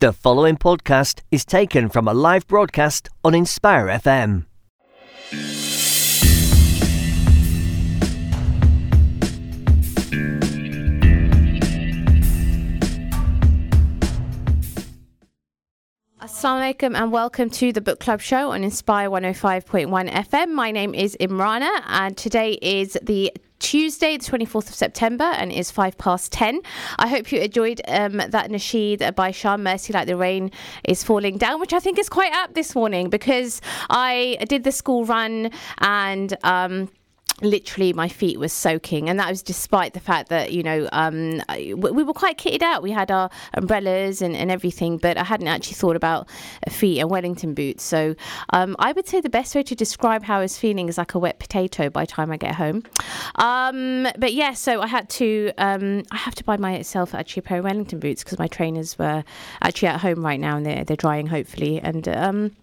The following podcast is taken from a live broadcast on Inspire FM. Assalamu alaikum and welcome to the book club show on Inspire 105.1 FM. My name is Imrana and today is the Tuesday, the 24th of September, and it is five past 10. I hope you enjoyed um, that nasheed by Shah Mercy Like the Rain is Falling Down, which I think is quite apt this morning because I did the school run and. Um, literally my feet were soaking. And that was despite the fact that you know um, we were quite kitted out. We had our umbrellas and, and everything but i hadn't actually thought about feet and wellington boots. So um, i would say the best way to describe how i was feeling is like a wet potato by the time i get home. Um, but yeah so i had to um, i have to buy myself actually a pair of wellington boots because my trainers were actually at home right now and they're, they're drying hopefully. And um,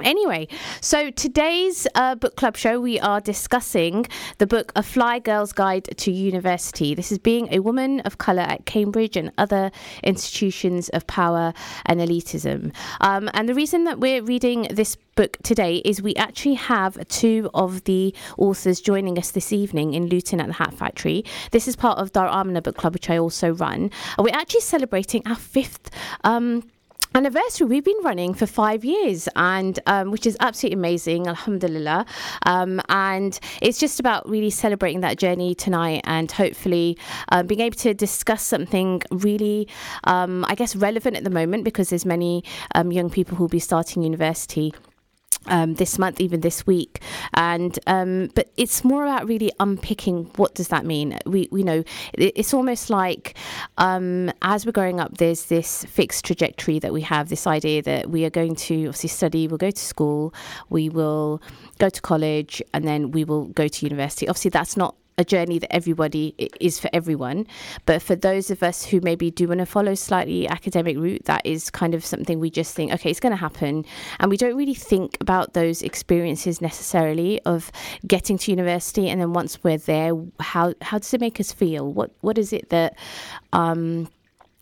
Anyway, so today's uh, book club show, we are discussing the book A Fly Girl's Guide to University. This is being a woman of colour at Cambridge and other institutions of power and elitism. Um, and the reason that we're reading this book today is we actually have two of the authors joining us this evening in Luton at the Hat Factory. This is part of Dar Amna Book Club, which I also run. We're actually celebrating our fifth. Um, anniversary we've been running for five years and um, which is absolutely amazing alhamdulillah. Um, and it's just about really celebrating that journey tonight and hopefully uh, being able to discuss something really um, i guess relevant at the moment because there's many um, young people who'll be starting university um, this month, even this week, and um, but it's more about really unpicking what does that mean. We, we know it's almost like um, as we're growing up, there's this fixed trajectory that we have. This idea that we are going to obviously study, we'll go to school, we will go to college, and then we will go to university. Obviously, that's not a journey that everybody is for everyone. But for those of us who maybe do want to follow slightly academic route, that is kind of something we just think, okay, it's going to happen, and we don't really think about those experiences necessarily of getting to university, and then once we're there, how how does it make us feel? What what is it that um,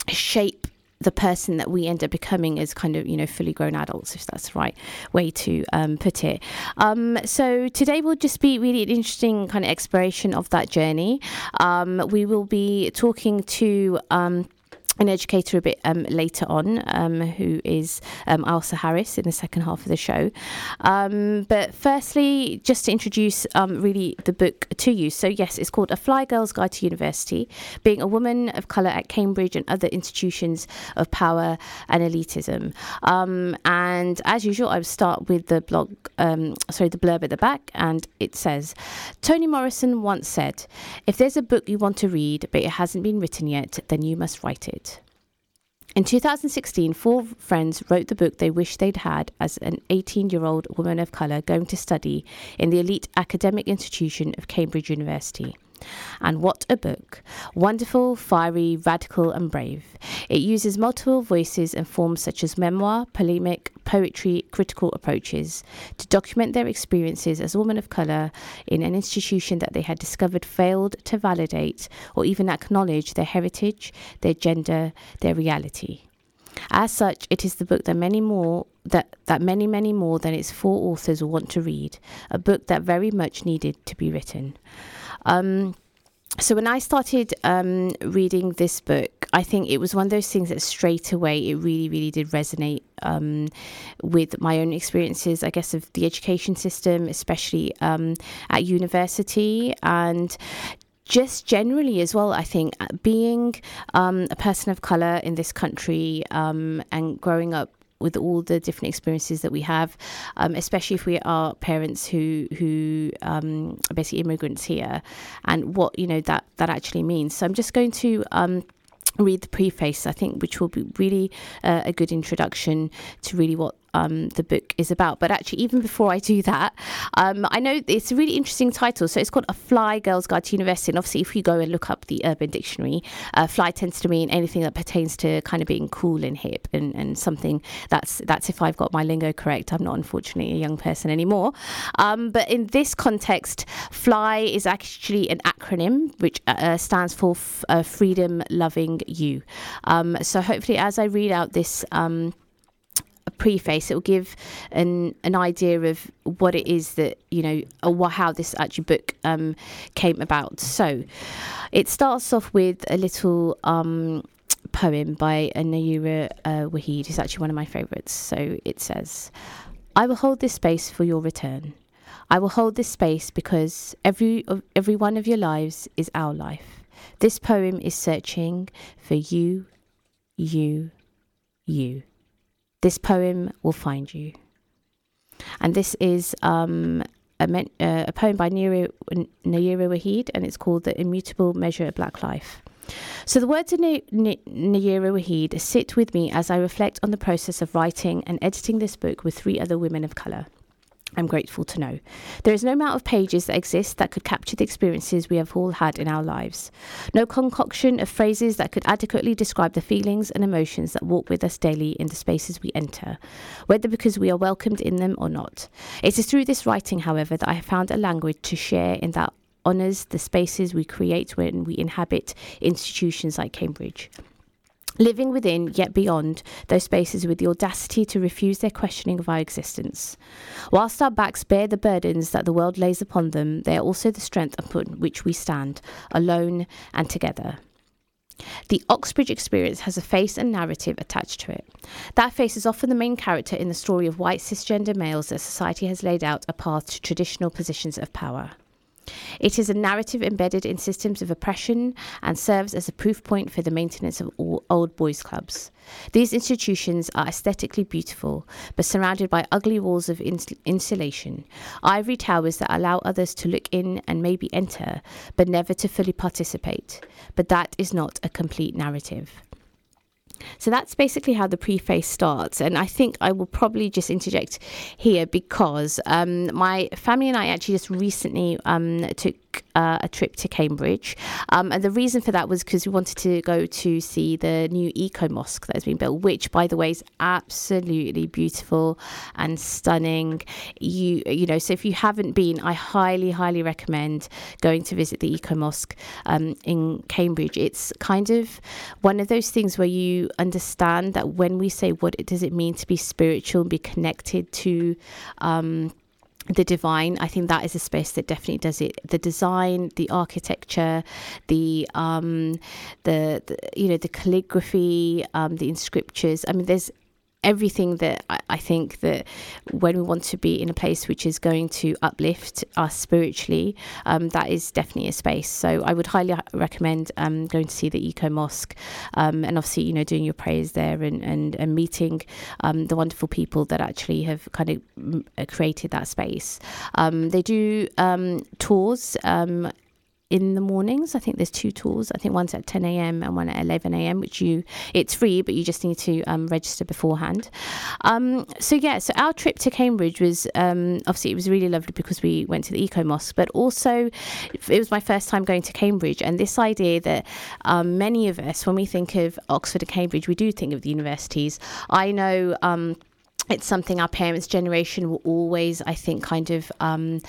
shape the person that we end up becoming as kind of you know fully grown adults if that's the right way to um, put it. Um, so today will just be really an interesting kind of exploration of that journey. Um, we will be talking to um, an educator a bit um, later on, um, who is um, Harris in the second half of the show. Um, but firstly, just to introduce um, really the book to you. So, yes, it's called A Fly Girl's Guide to University, being a woman of colour at Cambridge and other institutions of power and elitism. Um, and as usual, I will start with the blog, sorry, the blurb at the back, and it says Toni Morrison once said, If there's a book you want to read, but it hasn't been written yet, then you must write it. In 2016, four friends wrote the book they wished they'd had as an 18 year old woman of colour going to study in the elite academic institution of Cambridge University. And what a book! Wonderful, fiery, radical, and brave. It uses multiple voices and forms such as memoir, polemic, poetry, critical approaches to document their experiences as women of colour in an institution that they had discovered failed to validate or even acknowledge their heritage, their gender, their reality. As such, it is the book that many more that, that many, many more than its four authors will want to read, a book that very much needed to be written. Um, so when I started um, reading this book, I think it was one of those things that straight away it really, really did resonate um, with my own experiences, I guess, of the education system, especially um, at university, and just generally as well, I think being um, a person of color in this country um, and growing up with all the different experiences that we have, um, especially if we are parents who who um, are basically immigrants here, and what you know that that actually means. So I'm just going to. Um, read the preface, I think, which will be really uh, a good introduction to really what um, the book is about. But actually, even before I do that, um, I know it's a really interesting title. So it's called A Fly Girl's Guide to University. And obviously, if you go and look up the Urban Dictionary, uh, fly tends to mean anything that pertains to kind of being cool and hip and, and something that's that's if I've got my lingo correct. I'm not unfortunately a young person anymore. Um, but in this context, fly is actually an acronym which uh, uh stands for f- uh, freedom loving you. Um, so hopefully, as I read out this. Um, preface it will give an an idea of what it is that you know how this actually book um, came about. So it starts off with a little um, poem by Nayirah uh, Waheed who's actually one of my favorites. So it says I will hold this space for your return. I will hold this space because every every one of your lives is our life. This poem is searching for you you you this poem will find you. And this is um, a, uh, a, poem by Nayirah, Nayirah Waheed, and it's called The Immutable Measure of Black Life. So the words of Nayirah Waheed sit with me as I reflect on the process of writing and editing this book with three other women of colour. I'm grateful to know. There is no amount of pages that exist that could capture the experiences we have all had in our lives. No concoction of phrases that could adequately describe the feelings and emotions that walk with us daily in the spaces we enter, whether because we are welcomed in them or not. It is through this writing, however, that I have found a language to share in that honours the spaces we create when we inhabit institutions like Cambridge living within yet beyond those spaces with the audacity to refuse their questioning of our existence. Whilst our backs bear the burdens that the world lays upon them, they are also the strength upon which we stand, alone and together. The Oxbridge experience has a face and narrative attached to it. That face is often the main character in the story of white cisgender males that society has laid out a path to traditional positions of power. It is a narrative embedded in systems of oppression and serves as a proof point for the maintenance of old boys' clubs. These institutions are aesthetically beautiful, but surrounded by ugly walls of ins- insulation, ivory towers that allow others to look in and maybe enter, but never to fully participate. But that is not a complete narrative. So that's basically how the preface starts. And I think I will probably just interject here because um, my family and I actually just recently um, took uh, a trip to Cambridge. Um, and the reason for that was because we wanted to go to see the new eco mosque that has been built, which, by the way, is absolutely beautiful and stunning. You, you know, so if you haven't been, I highly, highly recommend going to visit the eco mosque um, in Cambridge. It's kind of one of those things where you understand that when we say what it does it mean to be spiritual and be connected to um, the divine i think that is a space that definitely does it. The design the architecture the um the, the you know the calligraphy um the inscriptures. I mean there's everything that I, I, think that when we want to be in a place which is going to uplift us spiritually, um, that is definitely a space. So I would highly recommend um, going to see the Eco Mosque um, and obviously, you know, doing your prayers there and, and, and meeting um, the wonderful people that actually have kind of mm, created that space. Um, they do um, tours in the mornings. I think there's two tours. I think one's at 10 a.m. and one at 11 a.m. Which you it's free, but you just need to um, register beforehand. Um, so yeah, so our trip to Cambridge was um, obviously it was really lovely because we went to the Eco Mosque, but also it was my first time going to Cambridge, and this idea that um, many of us, when we think of Oxford and Cambridge, we do think of the universities. I know um, it's something our parents' generation were always, I think, kind of um,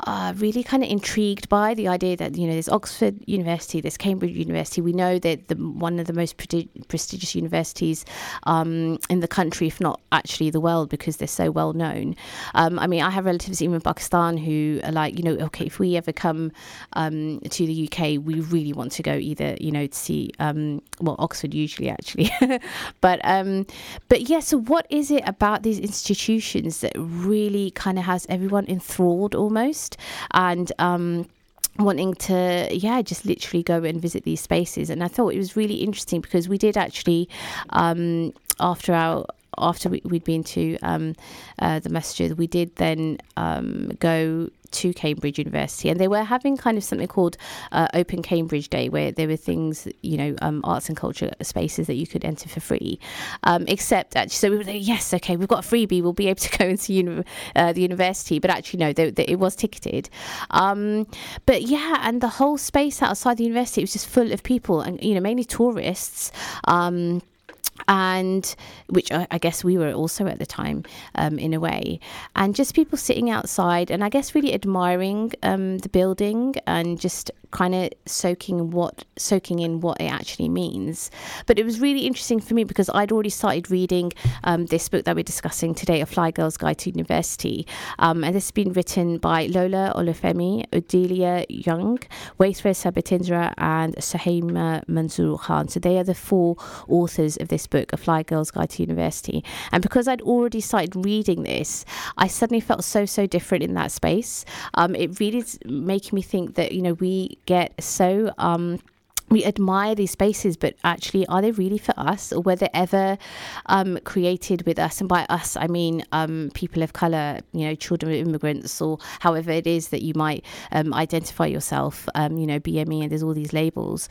uh, really kind of intrigued by the idea that you know there's Oxford University, there's Cambridge University. We know that the, one of the most pre- prestigious universities um, in the country, if not actually the world, because they're so well known. Um, I mean, I have relatives even in Pakistan who are like, you know, okay, if we ever come um, to the UK, we really want to go either, you know, to see um, well Oxford usually actually, but um, but yeah. So what is it about these institutions that really kind of has everyone enthralled almost? and um, wanting to yeah just literally go and visit these spaces and i thought it was really interesting because we did actually um, after our after we, had been to um, uh, the masjid, we did then um, go to Cambridge University, and they were having kind of something called uh, Open Cambridge Day, where there were things, you know, um, arts and culture spaces that you could enter for free. Um, except actually, so we were like, yes, okay, we've got a freebie, we'll be able to go into uni- uh, the university, but actually, no, they, they, it was ticketed. Um, but yeah, and the whole space outside the university was just full of people, and you know, mainly tourists. Um, and which I, I, guess we were also at the time um, in a way, and just people sitting outside and I guess really admiring um, the building and just kind of soaking what soaking in what it actually means. But it was really interesting for me because I'd already started reading um, this book that we're discussing today, A Fly Girl's Guide to University, um, and this has been written by Lola Olufemi, Odelia Younge, Waithera Sebatindira, and Suhaiymah Manzoor Khan. So they are the four authors of this book, A Fly Girl's Guide to University. And because I'd already started reading this, I suddenly felt so so different in that space. Um, it really is making me think that you know we get so um, we admire these spaces, but actually, are they really for us, or were they ever um, created with us? And by us, I mean um, people of color, you know, children of immigrants, or however it is that you might um, identify yourself, um, you know, BME, and there's all these labels.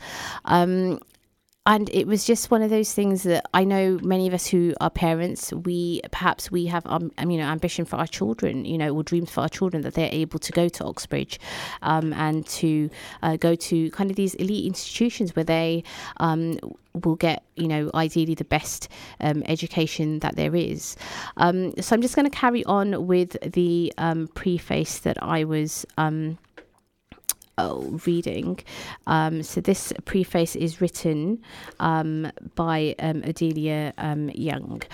Um, and it was just one of those things that I know many of us who are parents, we perhaps we have um, um, you know ambition for our children, you know, or dreams for our children that they're able to go to Oxbridge um, and to uh, go to kind of these elite institutions where they um, will get you know ideally the best um, education that there is. Um, so I'm just going to carry on with the preface that I was oh, reading. Um, so this preface is written um, by um, Odelia um, Younge.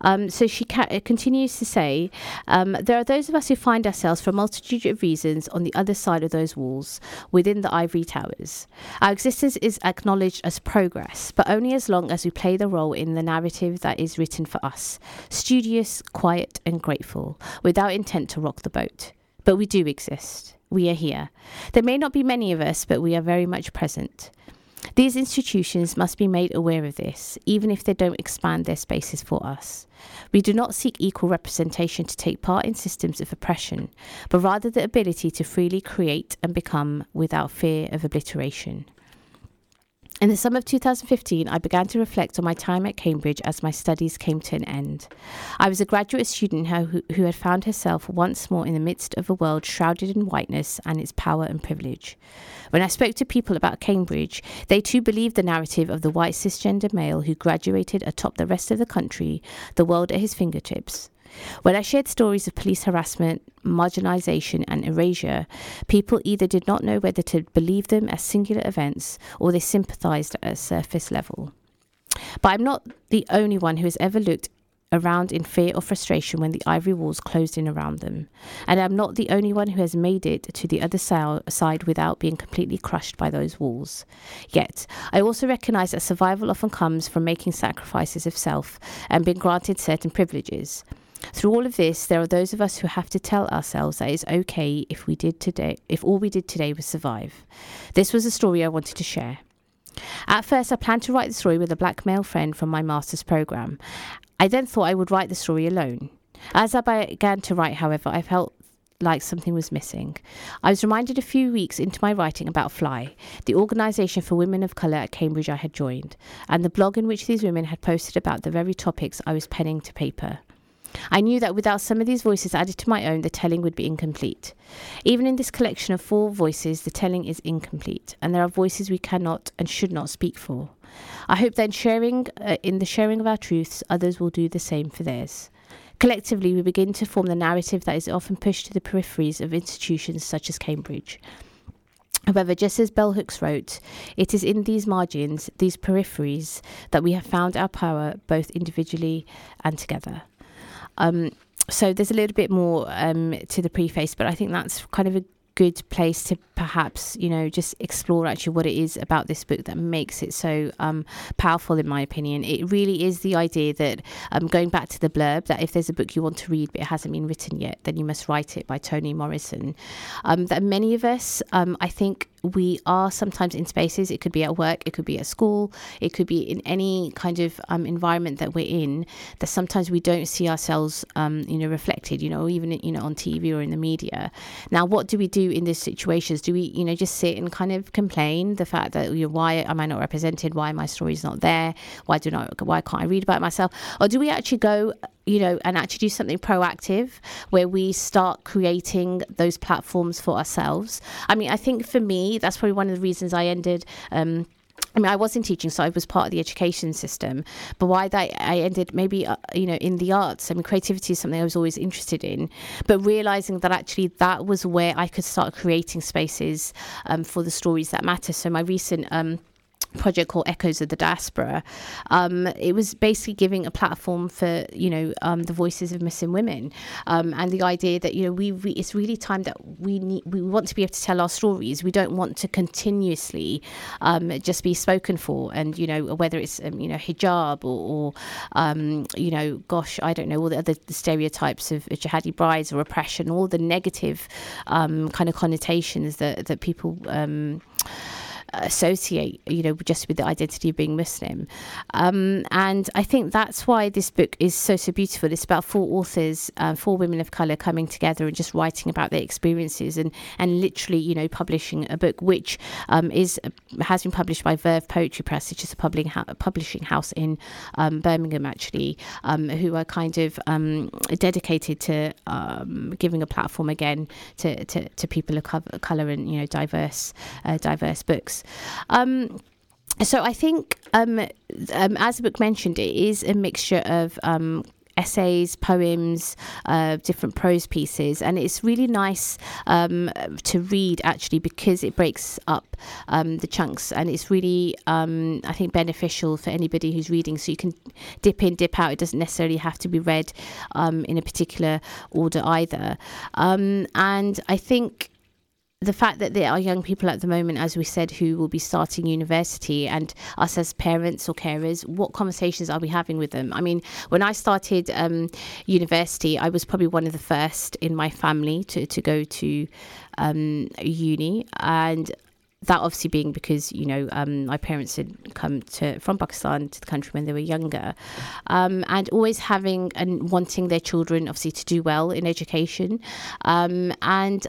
Um, so she ca- continues to say, um, there are those of us who find ourselves for a multitude of reasons on the other side of those walls, within the ivory towers. Our existence is acknowledged as progress, but only as long as we play the role in the narrative that is written for us, studious, quiet, and grateful, without intent to rock the boat. But we do exist we are here. There may not be many of us, but we are very much present. These institutions must be made aware of this, even if they don't expand their spaces for us. We do not seek equal representation to take part in systems of oppression, but rather the ability to freely create and become without fear of obliteration. In the summer of 2015, I began to reflect on my time at Cambridge as my studies came to an end. I was a graduate student who, who had found herself once more in the midst of a world shrouded in whiteness and its power and privilege. When I spoke to people about Cambridge, they too believed the narrative of the white cisgender male who graduated atop the rest of the country, the world at his fingertips. When I shared stories of police harassment, marginalisation, and erasure, people either did not know whether to believe them as singular events or they sympathised at a surface level. But I'm not the only one who has ever looked around in fear or frustration when the ivory walls closed in around them. And I'm not the only one who has made it to the other side without being completely crushed by those walls. Yet, I also recognize that survival often comes from making sacrifices of self and being granted certain privileges. Through all of this, there are those of us who have to tell ourselves that it's okay if we did today, if all we did today was survive. This was a story I wanted to share. At first, I planned to write the story with a black male friend from my master's program. I then thought I would write the story alone. As I began to write, however, I felt like something was missing. I was reminded a few weeks into my writing about Fly, the organisation for women of colour at Cambridge I had joined, and the blog in which these women had posted about the very topics I was penning to paper. I knew that without some of these voices added to my own, the telling would be incomplete. Even in this collection of four voices, the telling is incomplete, and there are voices we cannot and should not speak for. I hope that in sharing, uh, in the sharing of our truths, others will do the same for theirs. Collectively, we begin to form the narrative that is often pushed to the peripheries of institutions such as Cambridge. However, just as Bell Hooks wrote, it is in these margins, these peripheries, that we have found our power both individually and together. Um, so there's a little bit more um, to the preface, but I think that's kind of a good place to perhaps you know just explore actually what it is about this book that makes it so um, powerful in my opinion it really is the idea that um, going back to the blurb that if there's a book you want to read but it hasn't been written yet then you must write it by toni morrison um, that many of us um, i think we are sometimes in spaces. It could be at work, it could be at school, it could be in any kind of um, environment that we're in. That sometimes we don't see ourselves, um, you know, reflected. You know, even you know on TV or in the media. Now, what do we do in these situations? Do we, you know, just sit and kind of complain the fact that you know, why am I not represented? Why my story is not there? Why do not? Why can't I read about myself? Or do we actually go you know, and actually do something proactive where we start creating those platforms for ourselves. I mean, I think for me, that's probably one of the reasons I ended. Um, I mean, I was in teaching, so I was part of the education system. But why that I ended maybe uh, you know in the arts. I mean, creativity is something I was always interested in, but realizing that actually that was where I could start creating spaces um, for the stories that matter. So my recent um, project called Echoes of the Diaspora. Um, it was basically giving a platform for you know um, the voices of missing women, um, and the idea that you know we, we, it's really time that we need we want to be able to tell our stories. We don't want to continuously um, just be spoken for, and you know whether it's um, you know hijab or, or um, you know gosh I don't know all the other stereotypes of jihadi brides or oppression, all the negative kind of connotations that that people associate, you know, just with the identity of being Muslim. Um, and I think that's why this book is so, so beautiful. It's about four authors, uh, four women of colour coming together and just writing about their experiences and, and literally, you know, publishing a book which um, is has been published by Verve Poetry Press, which is a publishing, publishing house in um, Birmingham, actually, um, who are kind of um, dedicated to um, giving a platform again to, to, to people of colour and, you know, diverse, uh, diverse books. Um, so I think, um, um, as the book mentioned, it is a mixture of um, essays, poems, uh, different prose pieces, and it's really nice um, to read actually because it breaks up um, the chunks, and it's really um, I think beneficial for anybody who's reading. So you can dip in, dip out. It doesn't necessarily have to be read um, in a particular order either, and I think the fact that there are young people at the moment, as we said, who will be starting university, and us as parents or carers, what conversations are we having with them? I mean, when I started um, university, I was probably one of the first in my family to, to go to um, uni, and that obviously being because you know um, my parents had come to from Pakistan to the country when they were younger, um, and always having and wanting their children obviously to do well in education, um, and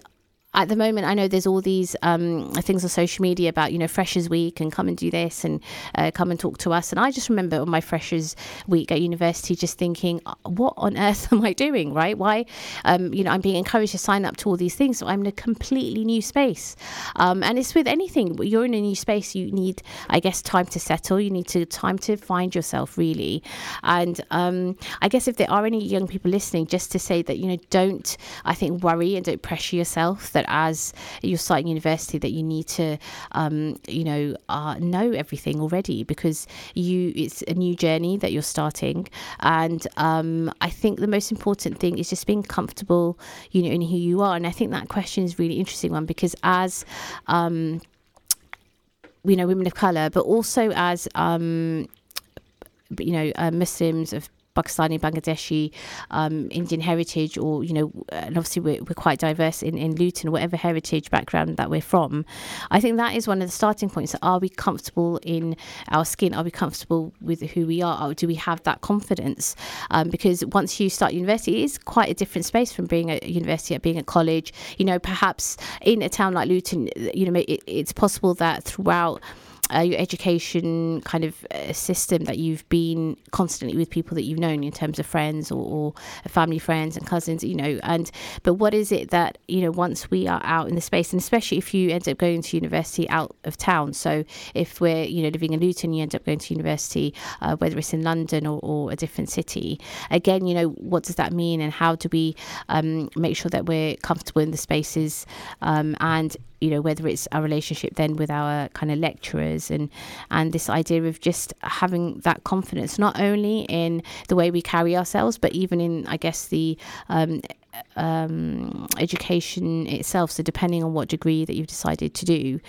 at the moment, I know there's all these um, things on social media about, you know, Freshers Week and come and do this and uh, come and talk to us. And I just remember on my Freshers Week at university just thinking, uh, what on earth am I doing, right? Why, um, you know, I'm being encouraged to sign up to all these things. So I'm in a completely new space. Um, and it's with anything. You're in a new space, you need, I guess, time to settle. You need to time to find yourself, really. And um, I guess if there are any young people listening, just to say that, you know, don't, I think, worry and don't pressure yourself that as you're starting university that you need to, um, you know, uh, know everything already because you it's a new journey that you're starting, and um, I think the most important thing is just being comfortable, you know, in who you are. And I think that question is really interesting one because as um, you know, women of color, but also as um, you know, uh, Muslims of Pakistani, Bangladeshi, um, Indian heritage, or you know, and obviously we're, we're quite diverse in, in Luton, whatever heritage background that we're from. I think that is one of the starting points. Are we comfortable in our skin? Are we comfortable with who we are? Or do we have that confidence? Um, because once you start university, it is quite a different space from being at university at being at college. You know, perhaps in a town like Luton, you know, it, it's possible that throughout uh, your education kind of uh, system that you've been constantly with people that you've known in terms of friends or, or, family friends and cousins you know and but what is it that you know once we are out in the space and especially if you end up going to university out of town so if we're you know living in Luton you end up going to university uh, whether it's in London or, or, a different city again you know what does that mean and how do we um, make sure that we're comfortable in the spaces um, and you know whether it's our relationship then with our kind of lecturers and and this idea of just having that confidence not only in the way we carry ourselves but even in i guess the um, um, education itself. So depending on what degree that you've decided to do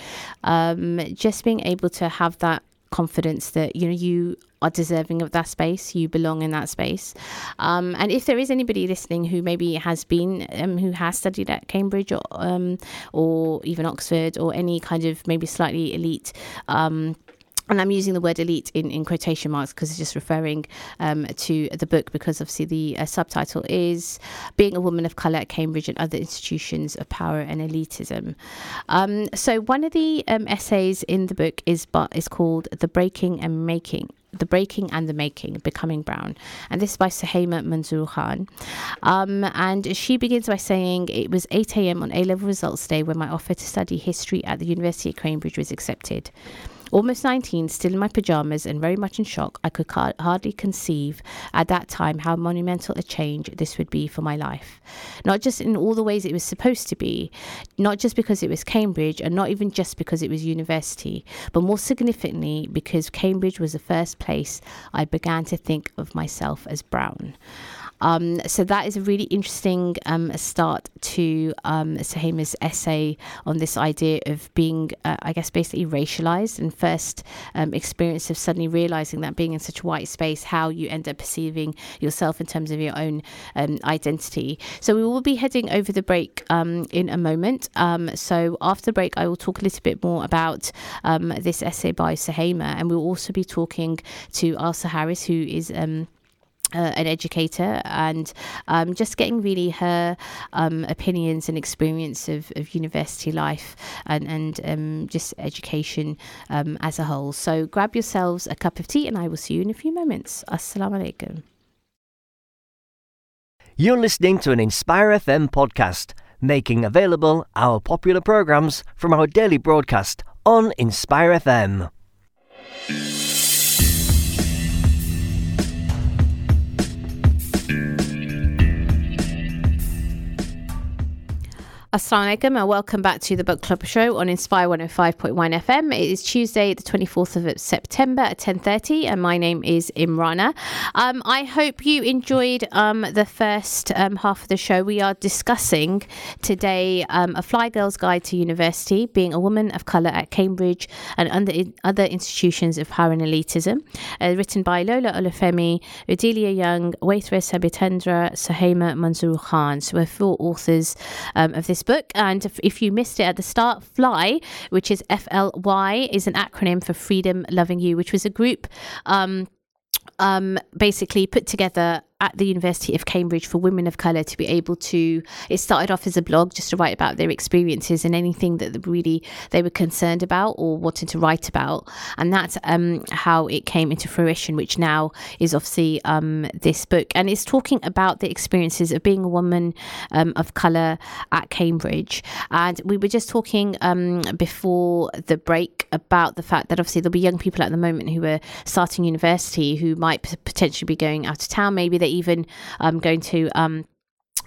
um, just being able to have that confidence that you know you are deserving of that space you belong in that space. Um, and if there is anybody listening who maybe has been um, who has studied at cambridge or um, or even oxford or any kind of maybe slightly elite um, and I'm using the word elite in, in quotation marks because it's just referring um, to the book because obviously the uh, subtitle is Being a Woman of Colour at Cambridge and Other Institutions of Power and Elitism. Um, so one of the um, essays in the book is, but, is called The Breaking and Making the Breaking and the Making, Becoming Brown. And this is by Suhaiymah Manzoor Khan. Um, and she begins by saying, It was 8 a.m. on A level results day when my offer to study history at the University of Cambridge was accepted. Almost 19, still in my pajamas and very much in shock, I could hardly conceive at that time how monumental a change this would be for my life. Not just in all the ways it was supposed to be, not just because it was Cambridge, and not even just because it was university, but more significantly because Cambridge was the first place I began to think of myself as brown. Um, so that is a really interesting um, start to um, Suhaiymah's essay on this idea of being, uh, I guess, basically racialized and first um, experience of suddenly realizing that being in such a white space, how you end up perceiving yourself in terms of your own um, identity. So we will be heading over the break um, in a moment. Um, so after the break, I will talk a little bit more about this essay by Suhaiymah, and we'll also be talking to Ailsa Harris, who is uh, an educator and um, just getting really her um, opinions and experience of, of university life and, and um, just education um, as a whole. So grab yourselves a cup of tea and I will see you in a few moments. Assalamu alaikum. You're listening to an Inspire FM podcast, making available our popular programs from our daily broadcast on Inspire FM. Assalamu alaikum and welcome back to the Book Club show on Inspire 105.1 FM. It is Tuesday, the 24th of September at 10.30 and my name is Imrana. Um, I hope you enjoyed um, the first um, half of the show. We are discussing today um, A Fly Girl's Guide to University, being a woman of colour at Cambridge and under, other institutions of power and elitism, uh, written by Lola Olufemi, Odelia Younge, Waithera Sebatindira, Suhaiymah Manzoor Khan. So we're four authors um, of this this book. And if, if you missed it at the start, FLY, which is F L Y, is an acronym for Freedom Loving You, which was a group. Um, um, basically put together at the University of Cambridge for women of colour to be able to. It started off as a blog just to write about their experiences and anything that really they were concerned about or wanted to write about, and that's um, how it came into fruition, which now is obviously um, this book, and it's talking about the experiences of being a woman um, of colour at Cambridge. And we were just talking um, before the break about the fact that obviously there'll be young people at the moment who are starting university who might potentially be going out of town, maybe they even um, going to um,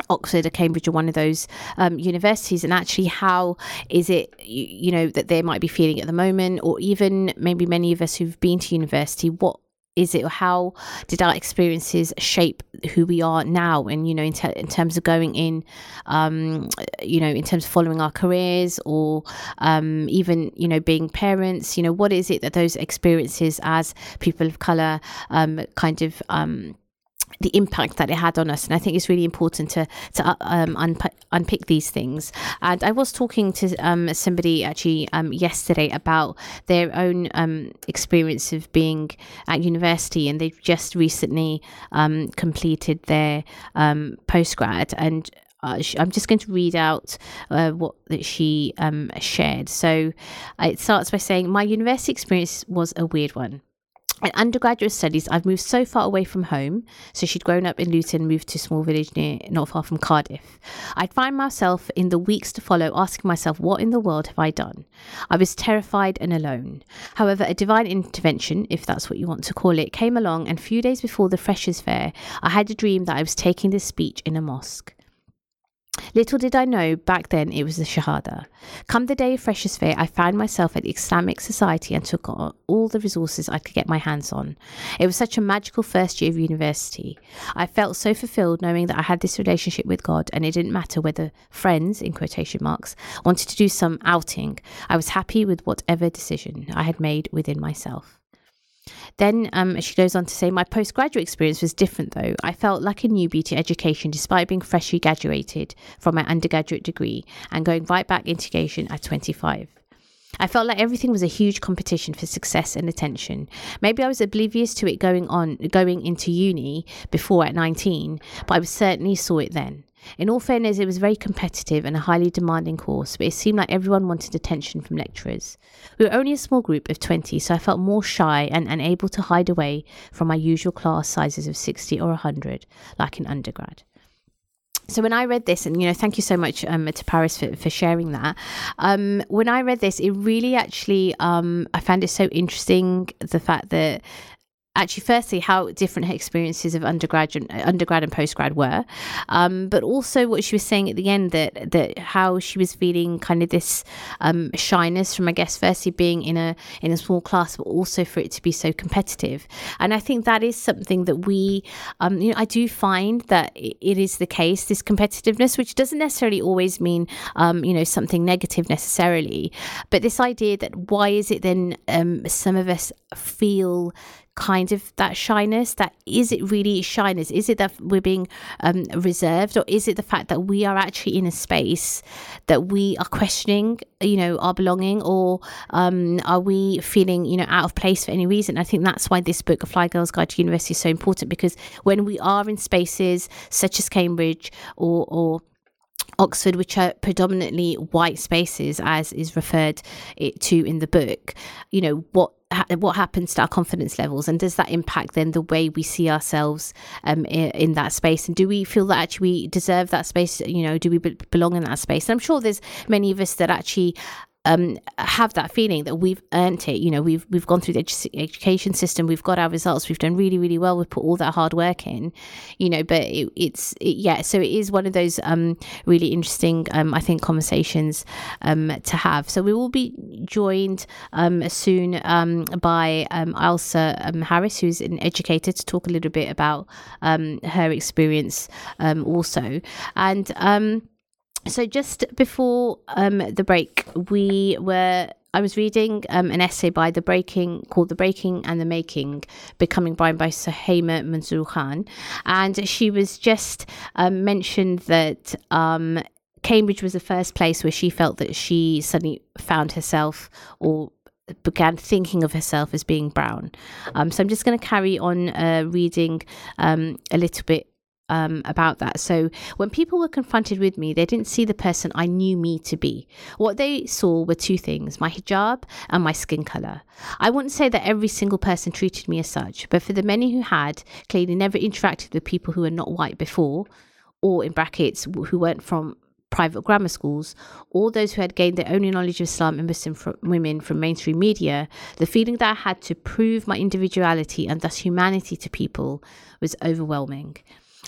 Oxford or Cambridge or one of those um, universities, and actually, how is it you, you, know that they might be feeling at the moment, or even maybe many of us who've been to university, what is it or how did our experiences shape who we are now? And you know in, ter- in terms of going in um, you know in terms of following our careers or um, even you know being parents you know what is it that those experiences as people of color um, kind of um, the impact that it had on us. And I think it's really important to to uh, um, unp- unpick these things. And I was talking to um, somebody actually um, yesterday about their own um, experience of being at university, and they've just recently um, completed their um, postgrad and. Uh, I'm just going to read out uh, what that she shared. So uh, it starts by saying, "My university experience was a weird one." In undergraduate studies, I've moved so far away from home. So she'd grown up in Luton, moved to a small village near not far from Cardiff. I'd find myself in the weeks to follow asking myself, what in the world have I done? I was terrified and alone. However, a divine intervention, if that's what you want to call it, came along, and a few days before the Freshers' Fair, I had a dream that I was taking this speech in a mosque. Little did I know back then it was the Shahada. Come the day of Freshers' Fair, I found myself at the Islamic Society and took on all the resources I could get my hands on. It was such a magical first year of university. I felt so fulfilled knowing that I had this relationship with God and it didn't matter whether friends, in quotation marks, wanted to do some outing. I was happy with whatever decision I had made within myself. Then um, she goes on to say, My postgraduate experience was different though. I felt like a newbie to education despite being freshly graduated from my undergraduate degree and going right back into education at 25. I felt like everything was a huge competition for success and attention. Maybe I was oblivious to it going on going into uni before at 19, but I certainly saw it then. In all fairness, it was very competitive and a highly demanding course, but it seemed like everyone wanted attention from lecturers. We were only a small group of 20, so I felt more shy and unable to hide away from my usual class sizes of 60 or 100, like in undergrad so when I read this, and you know, thank you so much um, to Paris for, for sharing that. Um, when I read this, it really actually, um, I found it so interesting the fact that actually firstly how different her experiences of undergrad and undergrad and postgrad were. Um, but also what she was saying at the end that that how she was feeling kind of this um, shyness from I guess firstly being in a in a small class but also for it to be so competitive. And I think that is something that we um, you know I do find that it is the case this competitiveness which doesn't necessarily always mean um, you know something negative necessarily. But this idea that why is it then um, some of us feel kind of that shyness that is it really shyness? Is it that we're being um, reserved or is it the fact that we are actually in a space that we are questioning you know our belonging or um, are we feeling you know out of place for any reason? I think that's why this book fly girl's guide to university is so important because when we are in spaces such as cambridge or or Oxford, which are predominantly white spaces, as is referred to in the book, you know what what happens to our confidence levels, and does that impact then the way we see ourselves um, in, in, that space? And do we feel that actually we deserve that space? You know, do we belong in that space? And I'm sure there's many of us that actually um, have that feeling that we've earned it. You know, we've we've gone through the edu- education system, we've got our results, we've done really really well, we've put all that hard work in. You know, but it, it's it, yeah, so it is one of those um, really interesting, um, I think, conversations um, to have. So we will be joined um, soon um, by um, Harris, who's an educator, to talk a little bit about her experience also, and. So just before um, the break, we were. I was reading um, an essay by the Breaking called "The Breaking and the Making: Becoming Blind" by Suhaiymah Manzoor Khan, and she was just um, mentioned that um, Cambridge was the first place where she felt that she suddenly found herself or began thinking of herself as being brown. Um, so I'm just going to carry on uh, reading um, a little bit um, about that. So when people were confronted with me, they didn't see the person I knew me to be. What they saw were two things my hijab and my skin color. I wouldn't say that every single person treated me as such, but for the many who had clearly never interacted with people who were not white before, or in brackets, who weren't from private grammar schools, or those who had gained their only knowledge of Islam and Muslim women from mainstream media, the feeling that I had to prove my individuality and thus humanity to people was overwhelming.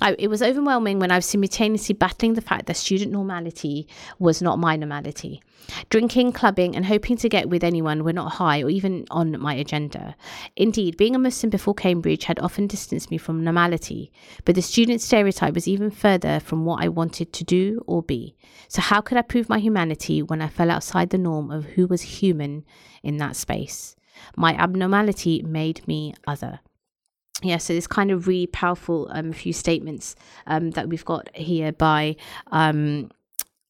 I, it was overwhelming when I was simultaneously battling the fact that student normality was not my normality. Drinking, clubbing, and hoping to get with anyone were not high or even on my agenda. Indeed, being a Muslim before Cambridge had often distanced me from normality, but the student stereotype was even further from what I wanted to do or be. So, how could I prove my humanity when I fell outside the norm of who was human in that space? My abnormality made me other yeah, so there's kind of really powerful um, few statements um, that we've got here by um,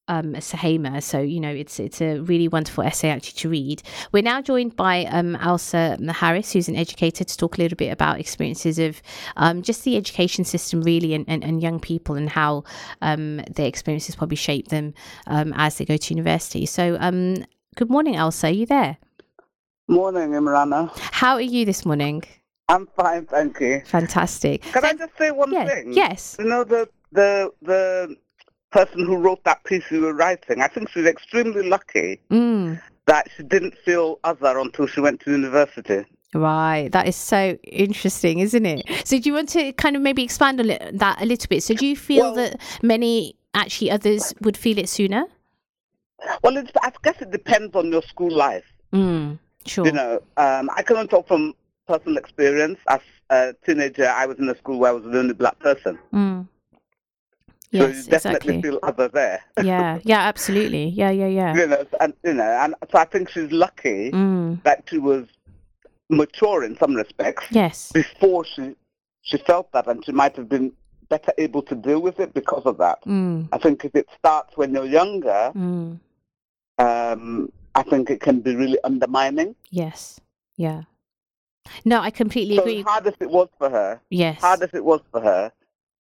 um, Suhaiymah. So you know, it's it's a really wonderful essay actually to read. We're now joined by um, Ailsa Harris, who's an educator, to talk a little bit about experiences of um, just the education system, really, and, and, and young people, and how um, their experiences probably shape them um, as they go to university. So, um, good morning, Ailsa. Are you there? Morning, Imrana. How are you this morning? I'm fine, thank you. Fantastic. Can so, I just say one yeah, thing? Yes. You know the the the person who wrote that piece you were writing. I think she's extremely lucky mm. that she didn't feel other until she went to university. Right, that is so interesting, isn't it? So, do you want to kind of maybe expand on that a little bit? So, do you feel well, that many actually others would feel it sooner? Well, I guess it depends on your school life. Mm, sure. You know, um, I can only talk from personal experience. As a teenager, I was in a school where I was the only black person. Mm. Yes, so you definitely exactly. feel other there. yeah, yeah, absolutely. Yeah, yeah, yeah. you know, and you know, and so I think she's lucky mm. that she was mature in some respects. Yes. Before she she felt that, and she might have been better able to deal with it because of that. Mm. I think if it starts when you're younger, Mm. um, I think it can be really undermining. Yes. Yeah. No, I completely So agree. hard as it was for her, Yes. hard as it was for her,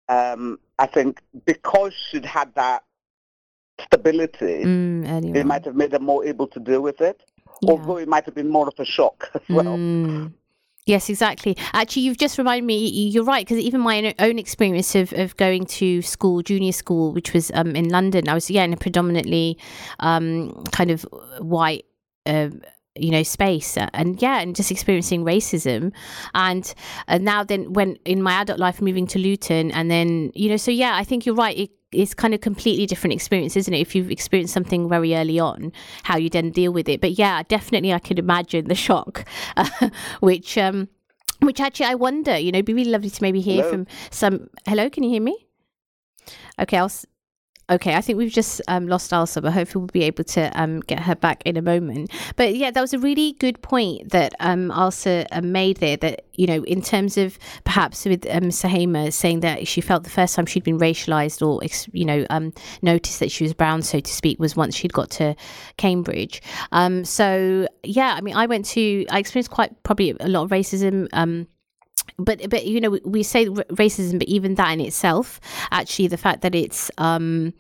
um, I think because she'd had that stability, Mm, earlier it might have made her more able to deal with it. Yeah. Although it might have been more of a shock as well. Mm. Yes, exactly. Actually, you've just reminded me. You're right because even my own- own experience of, of going to school, junior school, which was um, in London, I was yeah in a predominantly um, kind of white. Uh, you know space uh, and yeah and just experiencing racism. And uh, now then when in my adult life moving to luton and then you know so yeah i think you're right it, it's kind of completely different experience isn't it if you've experienced something very early on how you then deal with it. But yeah definitely i could imagine the shock which um which actually i wonder you know it'd be really lovely to maybe hear Hello? from some hello can you hear me? Okay i'll Okay, I think we've just um, lost Ailsa, but hopefully we'll be able to um, get her back in a moment. But yeah, that was a really good point that um, Ailsa uh, made there. That you know, in terms of perhaps with um, Suhaiymah saying that she felt the first time she'd been racialized or you know um, noticed that she was brown, so to speak, was once she'd got to Cambridge. Um, so yeah, I mean, I went to I experienced quite probably a lot of racism. But but you know we, we say racism but even that in itself actually the fact that it's um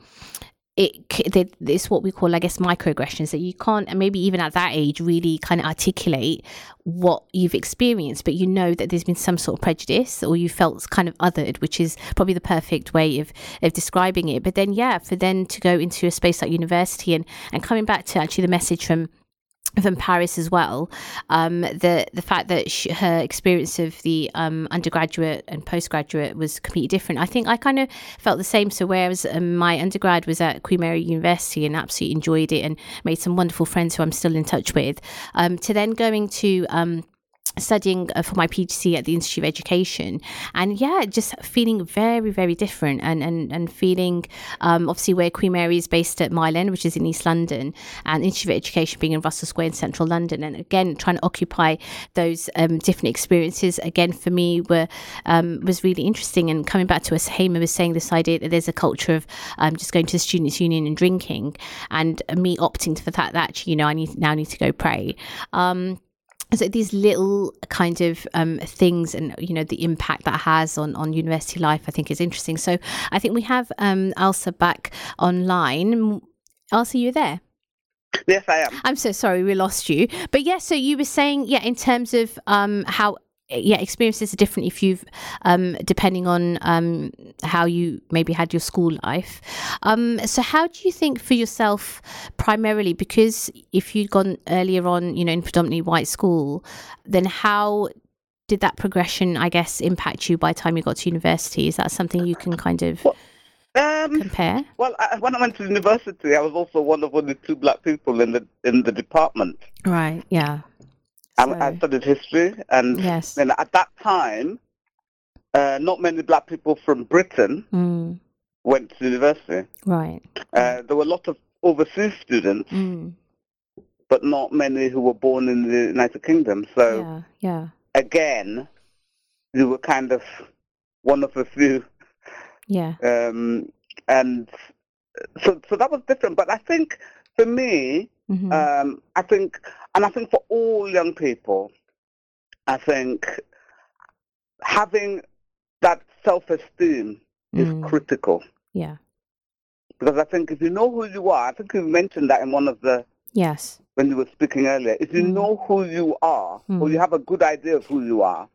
it it's what we call i guess microaggressions that you can't and maybe even at that age really kind of articulate what you've experienced but you know that there's been some sort of prejudice or you felt kind of othered which is probably the perfect way of of describing it. But then yeah for then to go into a space like university and and coming back to actually the message from from Paris as well. Um, the the fact that sh her experience of the um, undergraduate and postgraduate was completely different. I think I kind of felt the same. So whereas um, my undergrad was at Queen Mary University and absolutely enjoyed it and made some wonderful friends who I'm still in touch with, um, to then going to um, studying uh, for my PhD at the Institute of Education, and yeah, just feeling very, very different, and and and feeling um, obviously where Queen Mary is based at Mile End, which is in East London, and Institute of Education being in Russell Square in Central London, and again trying to occupy those um, different experiences again for me were um, was really interesting. And coming back to Suhaiymah was saying this idea that there's a culture of um, just going to the students' union and drinking, and me opting for that. That actually, you know, I need now need to go pray. Um, so these little kind of um, things and you know the impact that has on on university life i think is interesting. So i think we have um Ailsa back online. Ailsa you there? Yes, I am. i'm so sorry we lost you. But yeah so you were saying yeah in terms of um how yeah experiences are different if you've um depending on um how you maybe had your school life. Um so how do you think for yourself primarily because if you'd gone earlier on you know in predominantly white school then how did that progression i guess impact you by the time you got to university? Is that something you can kind of Um, compare? well, I, when I went to university, I was also one of only two black people in the in the department. right yeah So- I studied history, and yes then at that time, uh, not many black people from Britain mm, went to university. right Uh, there were a lot of overseas students, mm, but not many who were born in the United Kingdom. So yeah yeah again, you were kind of one of a few, yeah um, and so so that was different. But I think for me, hmm um, I think, and I think for all young people, I think having that self-esteem is Mm. critical yeah because I think if you know who you are, I think you mentioned that in one of the yes when you were speaking earlier. If you Mm. know who you are, or Mm. you have a good idea of who you are,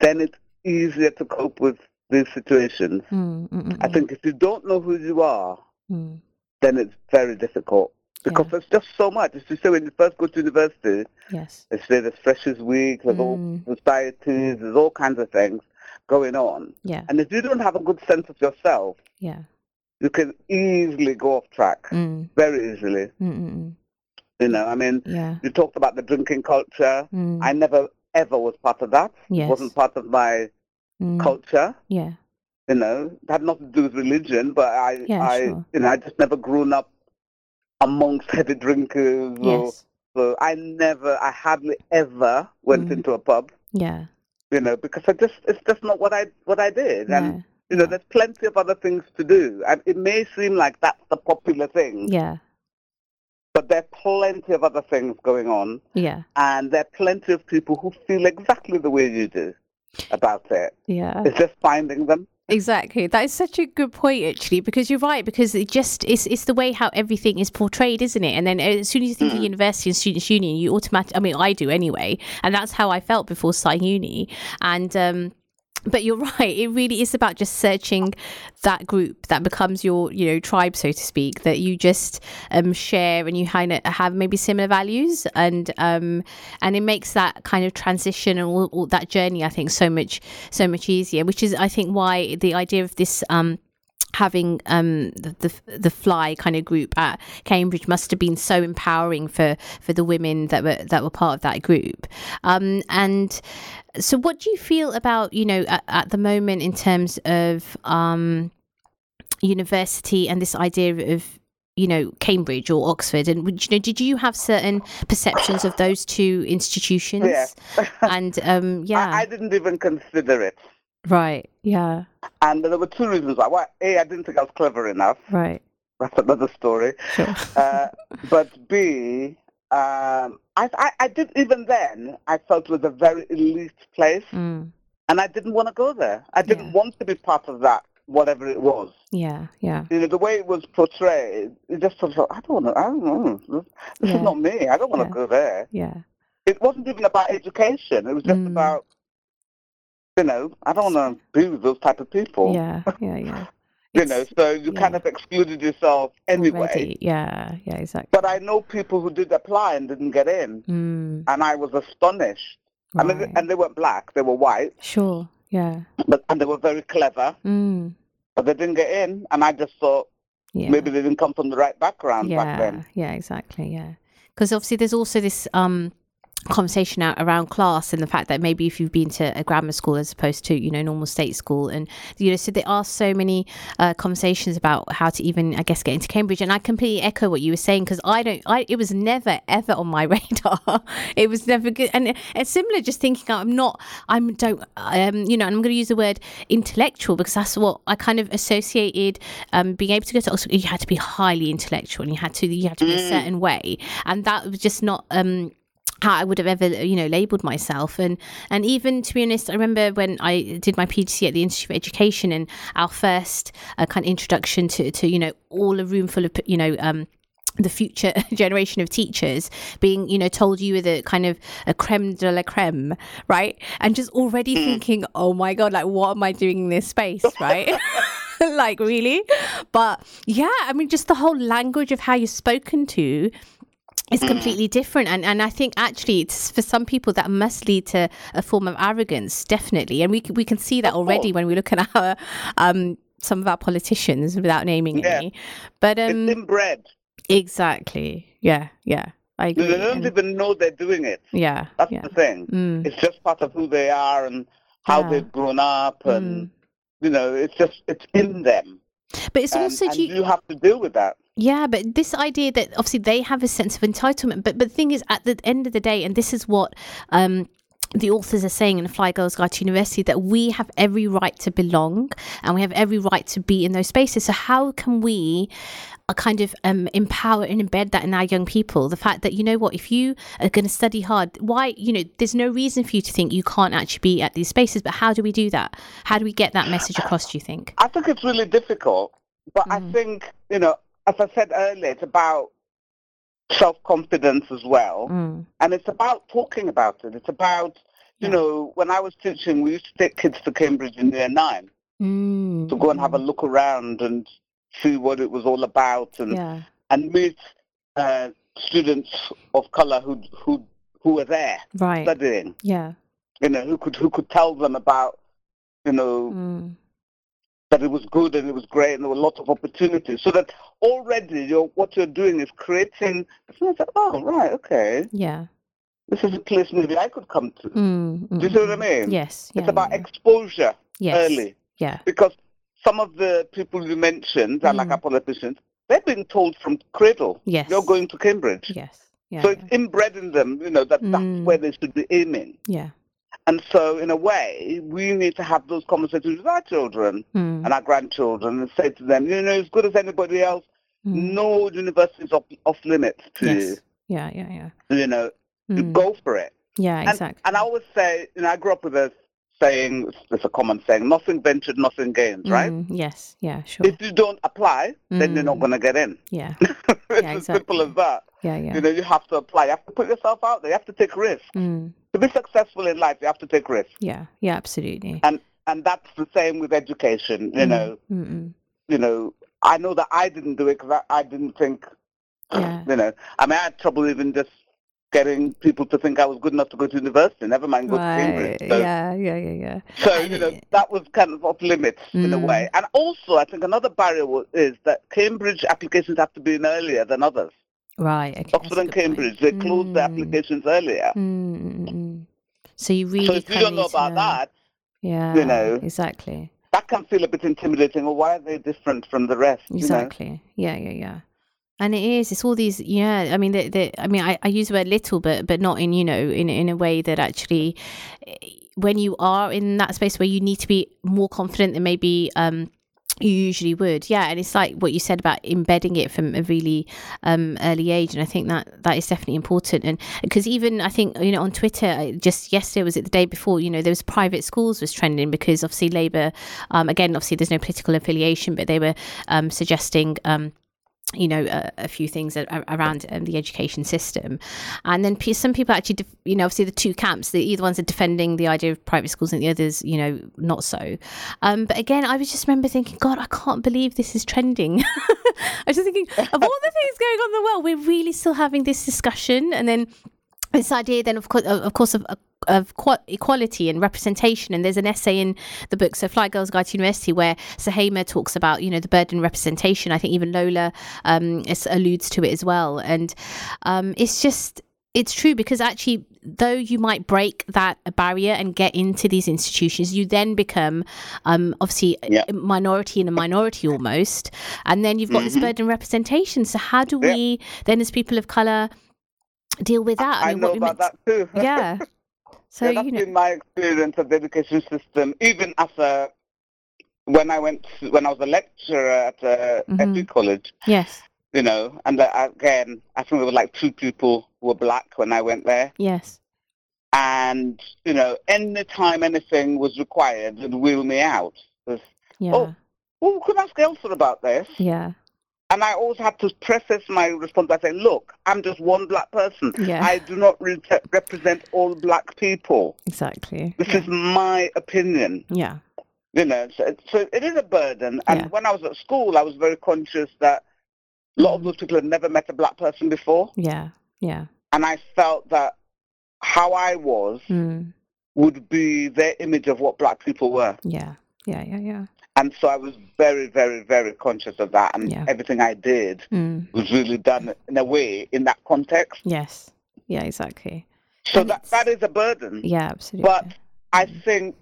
then it's easier to cope with these situations. mm, mm, mm, I think if you don't know who you are, then it's very difficult because Yeah. there's just so much. As you say, when you first go to university, yes they say there's Freshers Week, there's all Mm. societies, there's all kinds of things going on. yeah And if you don't have a good sense of yourself, yeah you can easily go off track, mm, very easily. mm, mm, mm, You know, I mean, yeah you talked about the drinking culture. mm, I never ever was part of that. yes wasn't part of my mm, culture. yeah You know, it had nothing to do with religion, but I, Yeah, I, sure. you know, I just never grown up amongst heavy drinkers or yes So I never, I hardly ever went Mm. into a pub, Yeah. you know, because I just, it's just not what I, what I did. And, No. you know, there's plenty of other things to do. And it may seem like that's the popular thing, Yeah. but there are plenty of other things going on. Yeah. And there are plenty of people who feel exactly the way you do about it. Yeah. It's just finding them. Exactly. That is such a good point, actually, because you're right. Because it just it's it's the way how everything is portrayed, isn't it? And then as soon as you think of university and students' union, you automatically. I mean, I do anyway, and that's how I felt before starting uni. And um, but you're right. It really is about just searching that group that becomes your you know tribe, so to speak, that you just um share and you have maybe similar values, and um and it makes that kind of transition and all, all that journey, I think, so much so much easier. Which is, I think, why the idea of this um having um the, the the fly kind of group at Cambridge must have been so empowering for for the women that were that were part of that group um and so what do you feel about you know at, at the moment in terms of um university and this idea of you know Cambridge or Oxford and you know did you have certain perceptions of those two institutions Yeah. and um yeah I, I didn't even consider it. right yeah And there were two reasons why. Well, A, I didn't think I was clever enough. right That's another story. sure Uh, but B, um, I, I, I did even then. I felt it was a very elite place, mm. and I didn't want to go there. I didn't Yeah. want to be part of that, whatever it was. yeah yeah You know, the way it was portrayed, it just sort of, I don't want to. I don't know. This, this Yeah. is not me. I don't want to Yeah. go there. yeah It wasn't even about education. It was just Mm. about, you know, I don't want to be with those type of people. yeah yeah yeah You know, so you kind of excluded yourself anyway. already. yeah yeah exactly But I know people who did apply and didn't get in, mm, and I was astonished. I mean, and they weren't black; they were white, sure yeah but and they were very clever, mm, but they didn't get in. And I just thought yeah maybe they didn't come from the right background back then. yeah exactly yeah because obviously there's also this um conversation out around class and the fact that maybe if you've been to a grammar school as opposed to you know normal state school and you know so there are so many uh, conversations about how to even i guess get into cambridge. And i completely echo what you were saying because i don't i it was never ever on my radar. It was never good. And it's similar just thinking i'm not i'm don't um you know and i'm going to use the word intellectual because that's what i kind of associated um being able to go to oxford. You had to be highly intellectual and you had to you had to be a certain way. And that was just not um how I would have ever, you know, labelled myself, and and even to be honest, I remember when I did my PhD at the Institute of Education, and our first uh, kind of introduction to to you know all a room full of you know um the future generation of teachers being you know told you were the kind of a creme de la creme right? And just already thinking oh my god like what am i doing in this space? Right? Like really? But yeah i mean just the whole language of how you're spoken to is completely different and and I think actually it's for some people that must lead to a form of arrogance definitely and we can, we can see that already when we look at our um some of our politicians without naming Yeah. any but um it's inbred. exactly yeah yeah I they don't And- even know they're doing it. yeah That's yeah the thing. mm, It's just part of who they are and how Yeah. they've grown up, and Mm. you know, it's just it's in them, but it's and, also and you, you have to deal with that. Yeah, but this idea that obviously they have a sense of entitlement, but but the thing is, at the end of the day, and this is what um, the authors are saying in the Fly Girls Guide to University, that we have every right to belong and we have every right to be in those spaces. So how can we? uh, kind of um, empower and embed that in our young people. The fact that you know what, if you are going to study hard, why you know, there's no reason for you to think you can't actually be at these spaces. But how do we do that? How do we get that message across? Do you think? I think it's really difficult, but I Mm. think you know, as I said earlier, it's about self-confidence as well, Mm, and it's about talking about it. It's about you Yeah. know, when I was teaching, we used to take kids to Cambridge in year nine mm, to go and have a look around and see what it was all about, and yeah, and meet uh, students of color who who who were there right, studying. yeah, You know, who could who could tell them about you know mm, that it was good and it was great and there were lots of opportunities. So that already you're, what you're doing is creating. It's like, oh right, okay, yeah. this is a place maybe I could come to. Mm, mm, Do you see what I mm. mean? Yes. Yeah, it's about yeah, exposure yes. early Yeah. because some of the people you mentioned, are like Mm. our politicians, they're being told from cradle, Yes. you're going to Cambridge. Yes. yeah. So it's inbred in them, you know, that Mm. that's where they should be aiming. yeah. And so, in a way, we need to have those conversations with our children Mm. and our grandchildren and say to them, you know, as good as anybody else, Mm. no university is off, off limits to Yes. Yeah, yeah, yeah. you, know, Mm. go for it. Yeah, And, exactly. and I always say, you know, I grew up with a saying, it's a common saying, nothing ventured, nothing gained, right? Mm, yes, yeah, sure. If you don't apply, then you're not Mm. going to get in. yeah, it's Yeah, as simple as that. yeah, yeah. You know, you have to apply. You have to put yourself out there. You have to take risks. Mm, To be successful in life, you have to take risks. yeah, yeah, absolutely. And and that's the same with education. You Mm, know, mm-mm. you know, I know that I didn't do it because I, I didn't think, Yeah. you know, I mean, I had trouble even just getting people to think I was good enough to go to university, never mind go to Cambridge. So, Yeah, yeah, yeah, yeah. so you know, that was kind of off limits in a Mm. way. And also, I think another barrier is that Cambridge applications have to be in earlier than others. Right. Okay. Oxford and good point. Cambridge, they close the Mm, applications earlier. mm, mm, mm. So you really So if you don't know about that, yeah, you know, exactly, that can feel a bit intimidating. Well, why are they different from the rest? you know? exactly, yeah, yeah, yeah. And it is. It's all these. Yeah. I mean, the, I mean, I, I use the word little, but but not in you know in in a way that actually, eh, when you are in that space where you need to be more confident than maybe um you usually would yeah and it's like what you said about embedding it from a really um early age and i think that that is definitely important and because even i think you know on twitter just yesterday was it the day before you know there was private schools was trending because obviously labor um again obviously there's no political affiliation but they were um suggesting um you know a, a few things around um, the education system. And then some people actually def- you know obviously the two camps the either ones are defending the idea of private schools and the others you know not so. Um but again i was just remember thinking god i can't believe this is trending. I was just thinking of all the things going on in the world we're really still having this discussion. And then this idea then of course of course of of equality and representation. And there's an essay in the book so fly girls guide to university where Suhaiymah talks about you know the burden of representation. I think even lola um is, alludes to it as well. And um it's just it's true because actually though you might break that barrier and get into these institutions you then become um obviously Yeah. a minority in a minority almost. And then you've got this burden representation. So how do Yeah. we then as people of color deal with that? I, mean, know about meant- that too. yeah so yeah, that's you know been my experience of the education system, even as a when I went to, when I was a lecturer at uh, Mhm. FE College, yes you know, and uh, again, I think there were like two people who were black when I went there, yes and you know, any time anything was required, they'd wheel me out. 'Cause, yeah Oh. Well, we could ask Ailsa about this. yeah And I always have to preface my response by saying, look, I'm just one black person. Yeah. I do not re- represent all black people. exactly This yeah. is my opinion. yeah You know, so, so it is a burden. And Yeah. when I was at school, I was very conscious that a lot of those people had never met a black person before. yeah yeah And I felt that how I was mm. would be their image of what black people were. yeah yeah yeah yeah And so I was very, very, very conscious of that. And Yeah. everything I did mm. was really done in a way in that context. yes yeah exactly So And that, it's- that is a burden. yeah absolutely But I Mm. think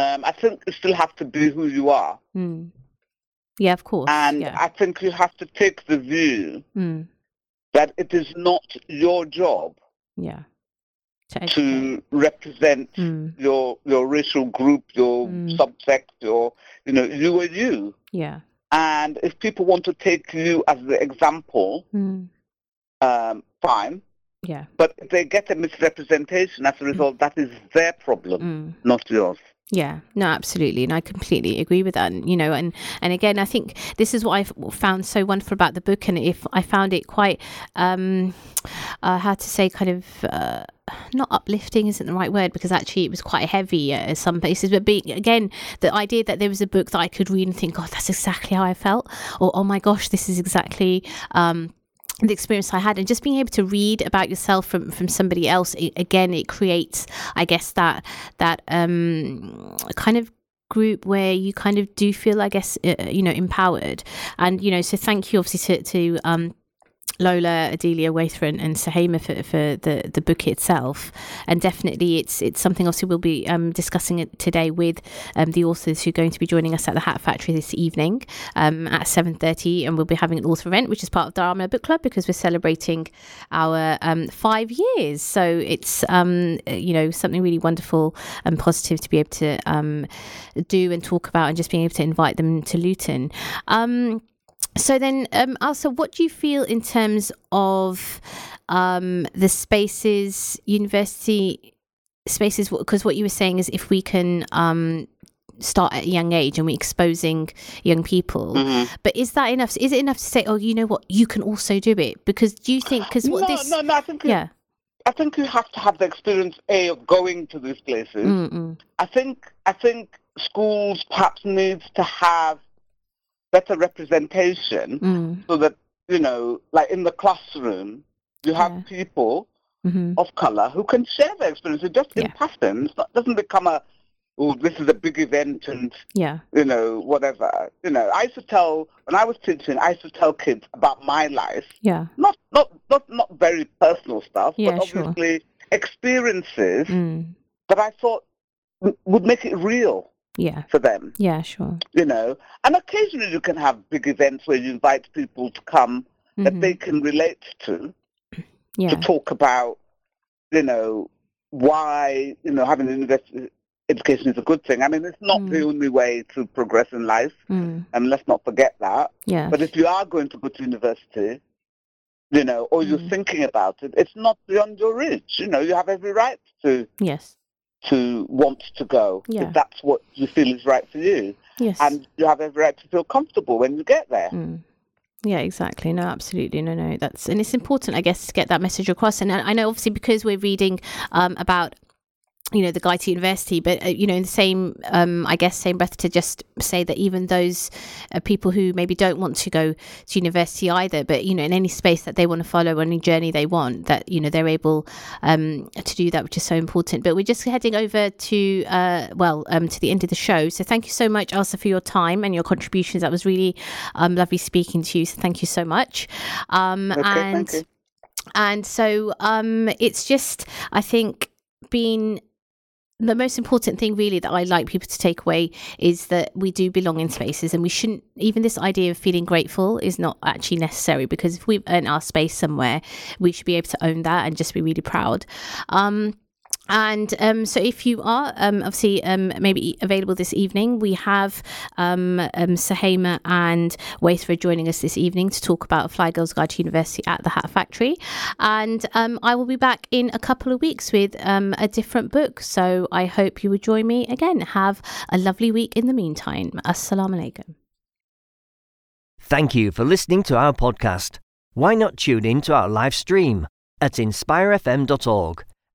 um, I think you still have to be who you are. mm. yeah of course And yeah I think you have to take the view mm. that it is not your job yeah to to represent mm. your your racial group, your Mm. subsect, your you know, you are you. yeah And if people want to take you as the example, mm. um, fine. yeah But if they get a misrepresentation as a result, that is their problem, mm. not yours. Yeah, no, absolutely, and I completely agree with that. And you know, and and again, I think this is what I've found so wonderful about the book, and if I found it quite, um, uh, how to say, kind of. Uh, not uplifting isn't the right word because actually it was quite heavy at some places but being again the idea that there was a book that i could read and think god that's exactly how i felt or oh my gosh this is exactly um the experience I had and just being able to read about yourself from from somebody else it, again it creates I guess that that um kind of group where you kind of do feel I guess uh, you know empowered. And you know so thank you obviously to to um Lola, Odelia Waithera, and Suhaiymah for, for the, the book itself. And definitely, it's it's something obviously we'll be um, discussing it today with um, the authors who are going to be joining us at the Hat Factory this evening um, at 7.30. And we'll be having an author event, which is part of Dharma Book Club because we're celebrating our um, five years. So it's, um, you know, something really wonderful and positive to be able to um, do and talk about and just being able to invite them to Luton. Um, so then, um, also, what do you feel in terms of um, the spaces, university spaces? Because what you were saying is if we can um, start at a young age and we're exposing young people, mm-hmm. but is that enough? Is it enough to say, oh, you know what, you can also do it? Because do you think? Because what no, this? No, no, I think yeah. I think you have to have the experience a of going to these places. Mm-mm. I think I think schools perhaps needs to have better representation mm. so that, you know, like in the classroom, you have yeah. people mm-hmm. of color who can share their experiences just yeah. in passing. It doesn't become a, oh, this is a big event and, yeah. you know, whatever. You know, I used to tell, when I was teaching, I used to tell kids about my life. Yeah. Not, not, not, not very personal stuff, yeah, but obviously sure. experiences mm. that I thought would make it real yeah. for them. Yeah, sure. You know, and occasionally you can have big events where you invite people to come mm-hmm. that they can relate to, yeah. to talk about, you know, why, you know, having an university education is a good thing. I mean, it's not mm. the only way to progress in life, mm. and let's not forget that. Yeah. But if you are going to go to university, you know, or mm. you're thinking about it, it's not beyond your reach. You know, you have every right to yes to want to go yeah. if that's what you feel is right for you. Yes. And you have every right to feel comfortable when you get there. Mm. Yeah, exactly. No, absolutely. No, no. That's and it's important, I guess, to get that message across. And I know, obviously, because we're reading um, about you know the guy to university but uh, you know in the same um, i guess same breath to just say that even those uh, people who maybe don't want to go to university either but you know in any space that they want to follow any journey they want that you know they're able um, to do that which is so important. But we're just heading over to uh, well um, to the end of the show. So thank you so much Ailsa for your time and your contributions. That was really um, lovely speaking to you. So thank you so much. Um, okay, and and so um, it's just i think being the most important thing really that I like people to take away is that we do belong in spaces and we shouldn't even this idea of feeling grateful is not actually necessary because if we've earned our space somewhere we should be able to own that and just be really proud. Um, and um, so, if you are um, obviously um, maybe available this evening, we have um, um, Suhaiymah and Waithera joining us this evening to talk about Fly Girls Guide to University at the Hat Factory. And um, I will be back in a couple of weeks with a different book. So, I hope you will join me again. Have a lovely week in the meantime. Assalamu alaikum. Thank you for listening to our podcast. Why not tune in to our live stream at inspirefm.org?